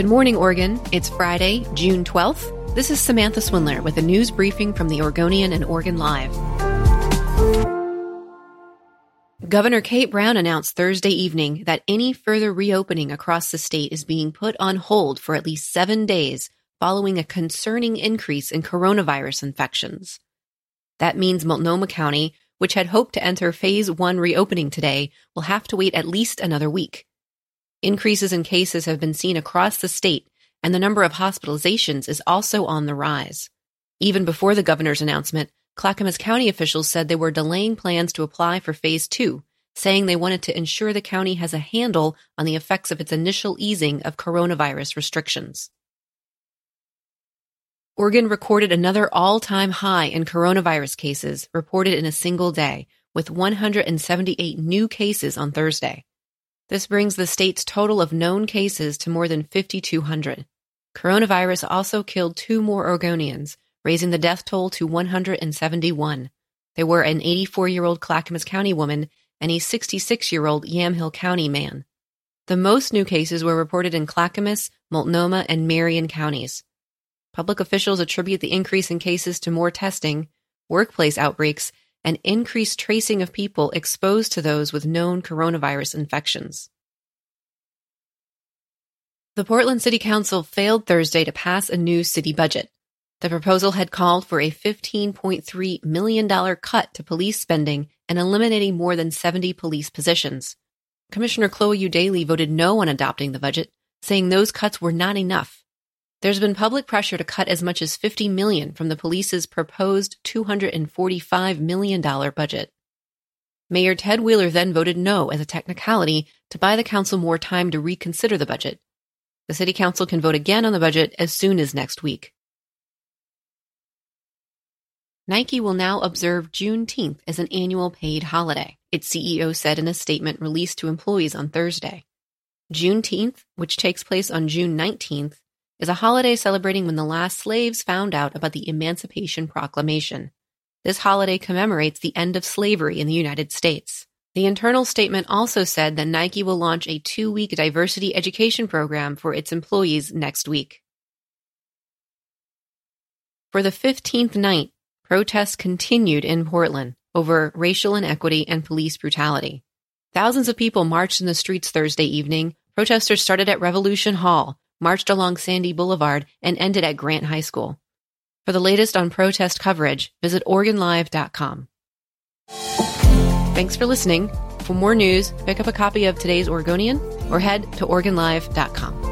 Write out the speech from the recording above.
Good morning, Oregon. It's Friday, June 12th. This is Samantha Swindler with a news briefing from the Oregonian and Oregon Live. Governor Kate Brown announced Thursday evening that any further reopening across the state is being put on hold for at least seven days following a concerning increase in coronavirus infections. That means Multnomah County, which had hoped to enter phase one reopening today, will have to wait at least another week. Increases in cases have been seen across the state, and the number of hospitalizations is also on the rise. Even before the governor's announcement, Clackamas County officials said they were delaying plans to apply for phase two, saying they wanted to ensure the county has a handle on the effects of its initial easing of coronavirus restrictions. Oregon recorded another all time high in coronavirus cases reported in a single day, with 178 new cases on Thursday. This brings the state's total of known cases to more than 5,200. Coronavirus also killed two more Oregonians, raising the death toll to 171. They were an 84 year old Clackamas County woman and a 66 year old Yamhill County man. The most new cases were reported in Clackamas, Multnomah, and Marion counties. Public officials attribute the increase in cases to more testing, workplace outbreaks, and increased tracing of people exposed to those with known coronavirus infections. The Portland City Council failed Thursday to pass a new city budget. The proposal had called for a $15.3 million cut to police spending and eliminating more than 70 police positions. Commissioner Chloe Eudaly voted no on adopting the budget, saying those cuts were not enough. There's been public pressure to cut as much as 50 million from the police's proposed $245 million budget. Mayor Ted Wheeler then voted no as a technicality to buy the council more time to reconsider the budget. The city council can vote again on the budget as soon as next week. Nike will now observe Juneteenth as an annual paid holiday, its CEO said in a statement released to employees on Thursday. Juneteenth, which takes place on June 19th, is a holiday celebrating when the last slaves found out about the Emancipation Proclamation. This holiday commemorates the end of slavery in the United States. The internal statement also said that Nike will launch a two week diversity education program for its employees next week. For the 15th night, protests continued in Portland over racial inequity and police brutality. Thousands of people marched in the streets Thursday evening. Protesters started at Revolution Hall, marched along Sandy Boulevard, and ended at Grant High School. For the latest on protest coverage, visit OregonLive.com. Thanks for listening. For more news, pick up a copy of today's Oregonian or head to OregonLive.com.